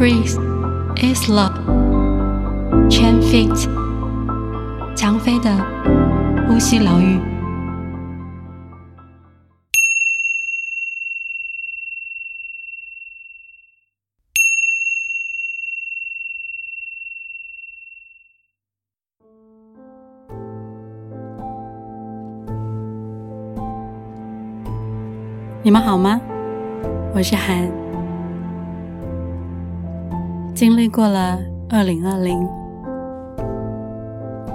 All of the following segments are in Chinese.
breath is love. Chen Fit，蔷薇的呼吸疗愈。你们好吗？我是韩。经历过了二零二零，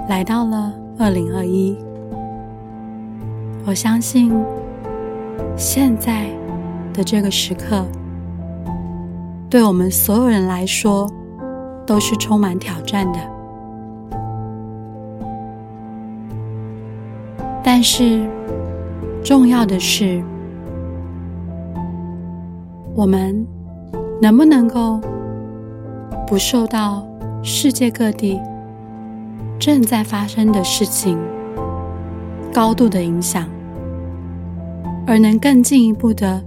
来到了二零二一，我相信现在的这个时刻，对我们所有人来说都是充满挑战的。但是重要的是，我们能不能够不受到世界各地正在发生的事情高度的影响，而能更进一步的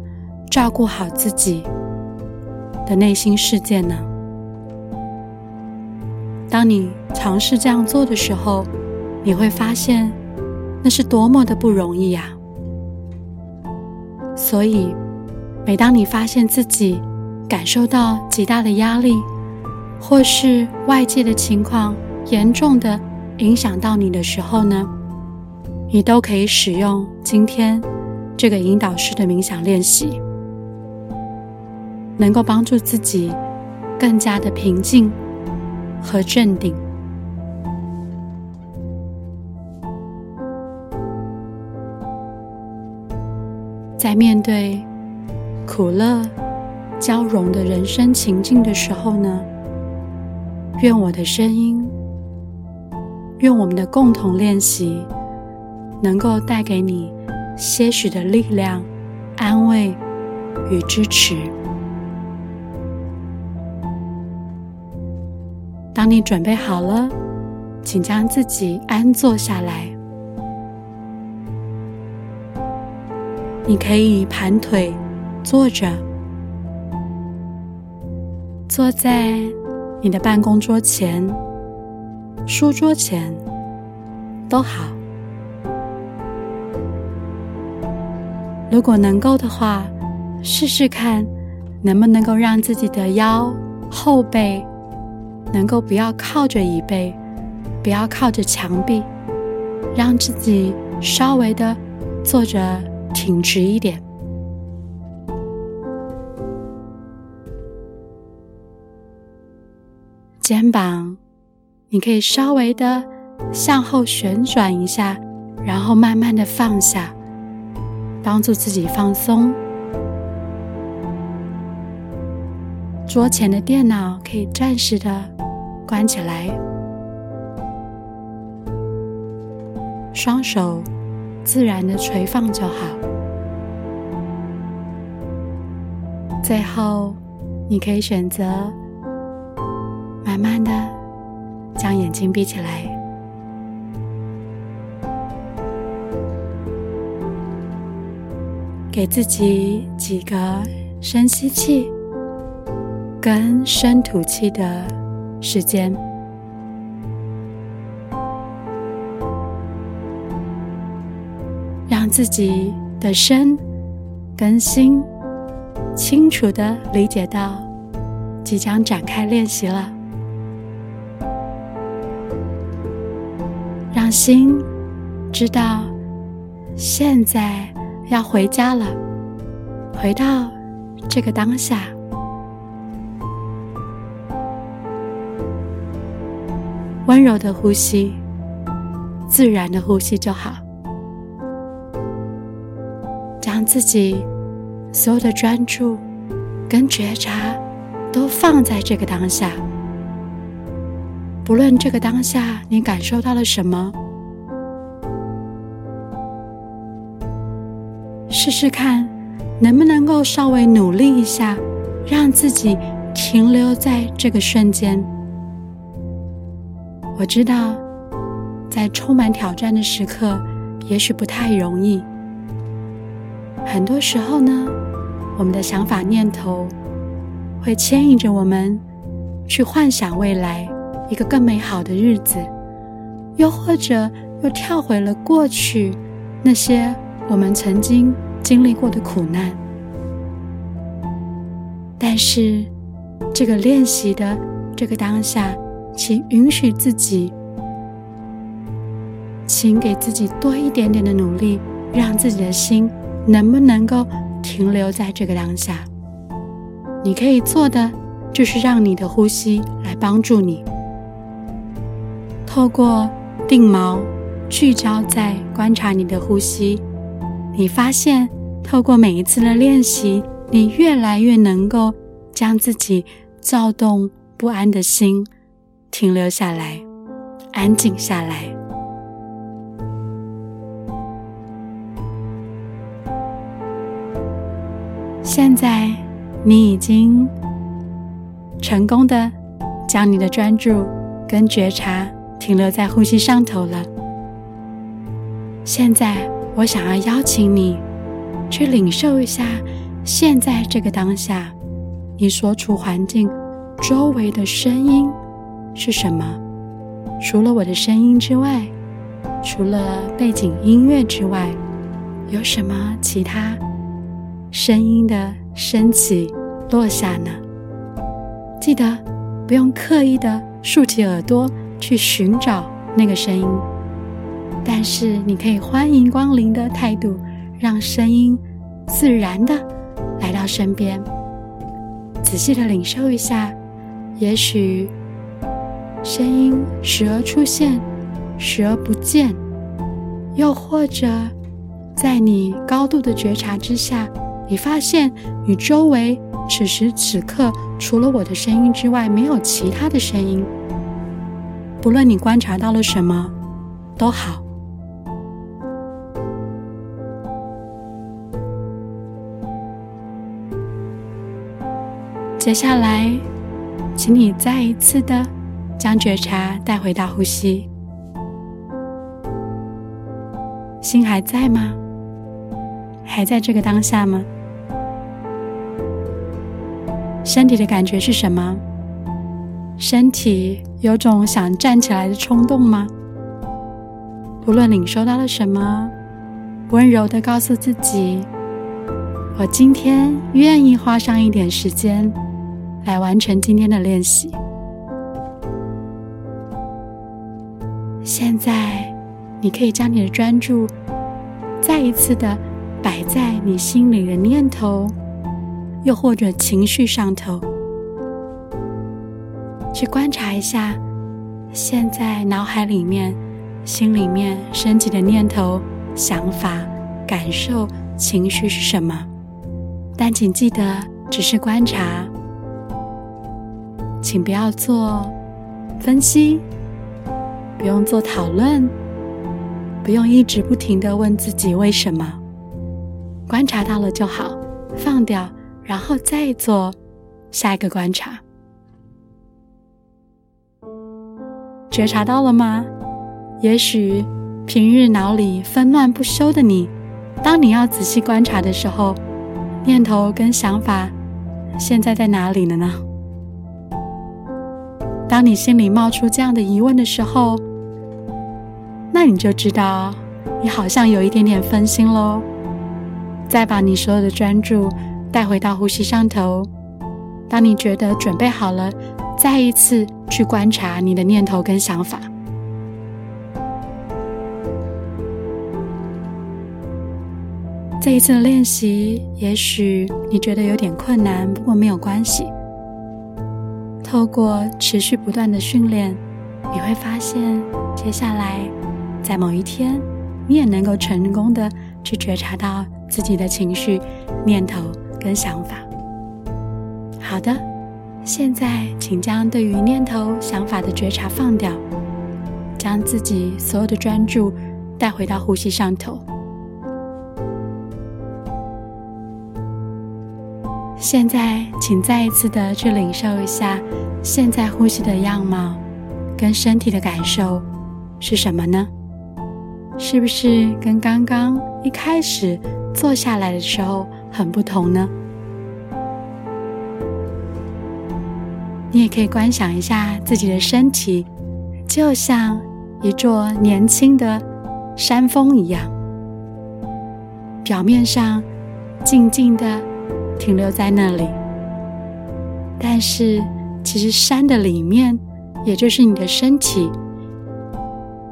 照顾好自己的内心世界呢？当你尝试这样做的时候，你会发现那是多么的不容易呀！所以，每当你发现自己感受到极大的压力，或是外界的情况严重的影响到你的时候呢，你都可以使用今天这个引导式的冥想练习，能够帮助自己更加的平静和镇定。在面对苦乐交融的人生情境的时候呢，愿我的声音，愿我们的共同练习，能够带给你些许的力量、安慰与支持。当你准备好了，请将自己安坐下来。你可以盘腿坐着，坐在。你的办公桌前、书桌前都好。如果能够的话，试试看能不能够让自己的腰、后背能够不要靠着椅背，不要靠着墙壁，让自己稍微的坐着挺直一点。肩膀，你可以稍微的向后旋转一下，然后慢慢的放下，帮助自己放松。桌前的电脑可以暂时的关起来，双手自然的垂放就好。最后，你可以选择。慢慢的将眼睛闭起来，给自己几个深吸气跟深吐气的时间，让自己的身跟心清楚的理解到即将展开练习了。心知道，现在要回家了，回到这个当下，温柔的呼吸，自然的呼吸就好。将自己所有的专注跟觉察都放在这个当下。无论这个当下你感受到了什么，试试看能不能够稍微努力一下，让自己停留在这个瞬间。我知道，在充满挑战的时刻，也许不太容易。很多时候呢，我们的想法念头会牵引着我们去幻想未来一个更美好的日子，又或者又跳回了过去那些我们曾经经历过的苦难。但是，这个练习的这个当下，请允许自己，请给自己多一点点的努力，让自己的心能不能够停留在这个当下。你可以做的，就是让你的呼吸来帮助你，透过定锚，聚焦在观察你的呼吸，你发现透过每一次的练习，你越来越能够将自己躁动不安的心停留下来，安静下来。现在你已经。成功的将你的专注跟觉察停留在呼吸上头了。现在，我想要邀请你去领受一下，现在这个当下，你所处环境周围的声音是什么？除了我的声音之外，除了背景音乐之外，有什么其他声音的升起、落下呢？记得不用刻意的竖起耳朵去寻找那个声音，但是你可以欢迎光临的态度，让声音自然的来到身边，仔细的领受一下。也许声音时而出现，时而不见，又或者在你高度的觉察之下，你发现与周围。此时此刻，除了我的声音之外，没有其他的声音。不论你观察到了什么，都好。接下来，请你再一次的将觉察带回到呼吸。心还在吗？还在这个当下吗？身体的感觉是什么？身体有种想站起来的冲动吗？不论领受到了什么，温柔的告诉自己：“我今天愿意花上一点时间来完成今天的练习。”现在，你可以将你的专注再一次的摆在你心里的念头。又或者情绪上头，去观察一下，现在脑海里面、心里面升起的念头、想法、感受、情绪是什么？但请记得，只是观察，请不要做分析，不用做讨论，不用一直不停的问自己为什么。观察到了就好，放掉。然后再做下一个观察，觉察到了吗？也许平日脑里纷乱不休的你，当你要仔细观察的时候，念头跟想法现在在哪里了呢？当你心里冒出这样的疑问的时候，那你就知道你好像有一点点分心喽。再把你所有的专注。带回到呼吸上头。当你觉得准备好了，再一次去观察你的念头跟想法。这一次的练习，也许你觉得有点困难，不过没有关系。透过持续不断的训练，你会发现，接下来在某一天，你也能够成功的去觉察到自己的情绪、念头。跟想法，好的，现在请将对于念头、想法的觉察放掉，将自己所有的专注带回到呼吸上头。现在，请再一次的去领受一下现在呼吸的样貌跟身体的感受是什么呢？是不是跟刚刚一开始坐下来的时候很不同呢？你也可以观想一下自己的身体，就像一座年轻的山峰一样，表面上静静的停留在那里，但是其实山的里面，也就是你的身体，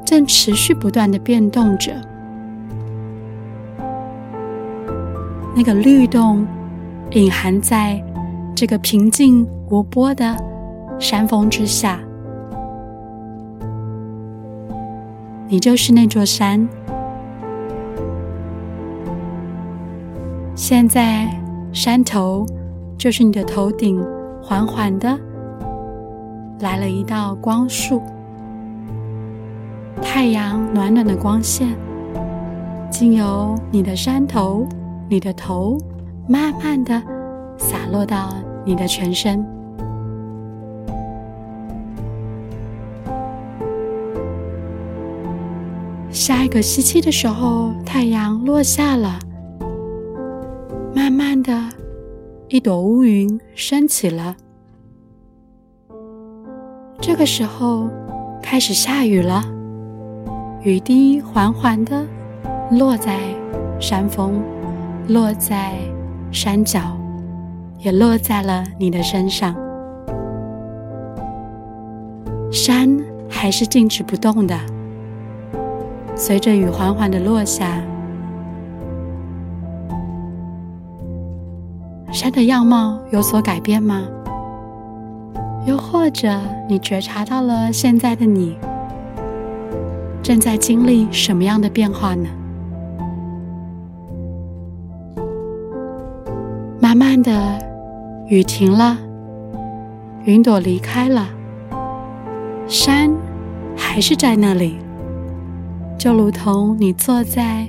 正持续不断的变动着。那个律动隐含在这个平静无波的山峰之下，你就是那座山。现在，山头就是你的头顶，缓缓的来了一道光束，太阳暖暖的光线，经由你的山头。你的头慢慢的洒落到你的全身。下一个吸气的时候，太阳落下了，慢慢的，一朵乌云升起了。这个时候开始下雨了，雨滴缓缓的落在山峰。落在山脚，也落在了你的身上。山还是静止不动的，随着雨缓缓的落下，山的样貌有所改变吗？又或者你觉察到了现在的你正在经历什么样的变化呢？慢慢的，雨停了，云朵离开了，山还是在那里，就如同你坐在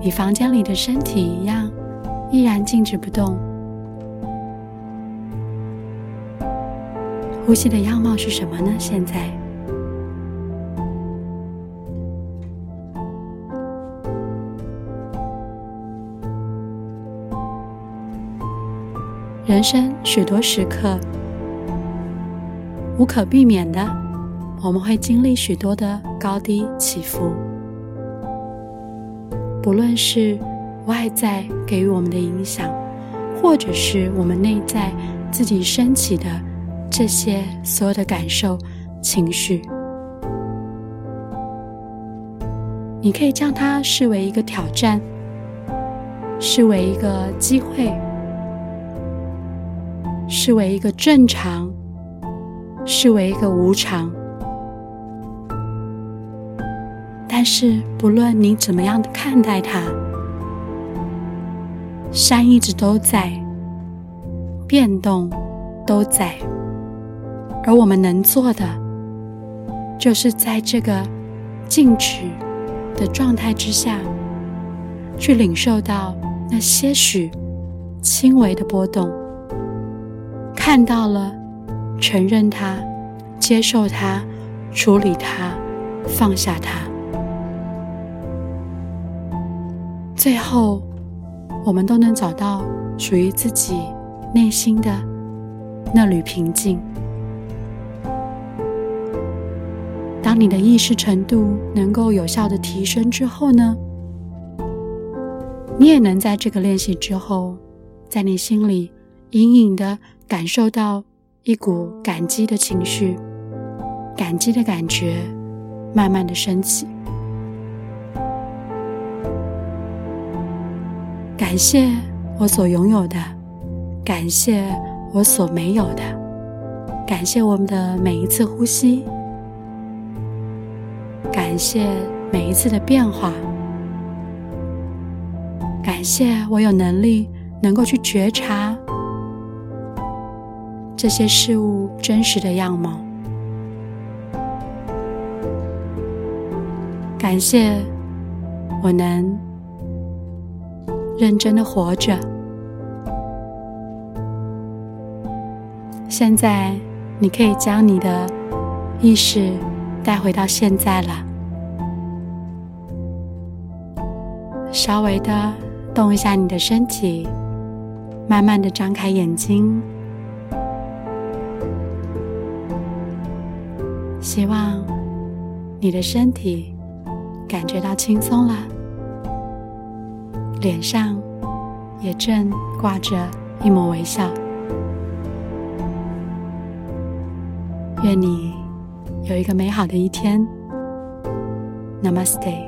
你房间里的身体一样，依然静止不动。呼吸的样貌是什么呢？现在？人生许多时刻，无可避免的，我们会经历许多的高低起伏。不论是外在给予我们的影响，或者是我们内在自己升起的这些所有的感受、情绪，你可以将它视为一个挑战，视为一个机会。视为一个正常，视为一个无常。但是，不论你怎么样的看待它，山一直都在，变动都在，而我们能做的，就是在这个静止的状态之下，去领受到那些许轻微的波动。看到了，承认它，接受它，处理它，放下它。最后，我们都能找到属于自己内心的那缕平静。当你的意识程度能够有效的提升之后呢，你也能在这个练习之后，在你心里隐隐的。感受到一股感激的情绪，感激的感觉慢慢的升起。感谢我所拥有的，感谢我所没有的，感谢我们的每一次呼吸，感谢每一次的变化，感谢我有能力能够去觉察。这些事物真实的样貌，感谢我能认真的活着。现在，你可以将你的意识带回到现在了，稍微的动一下你的身体，慢慢的张开眼睛。希望你的身体感觉到轻松了，脸上也正挂着一抹微笑。愿你有一个美好的一天。Namaste。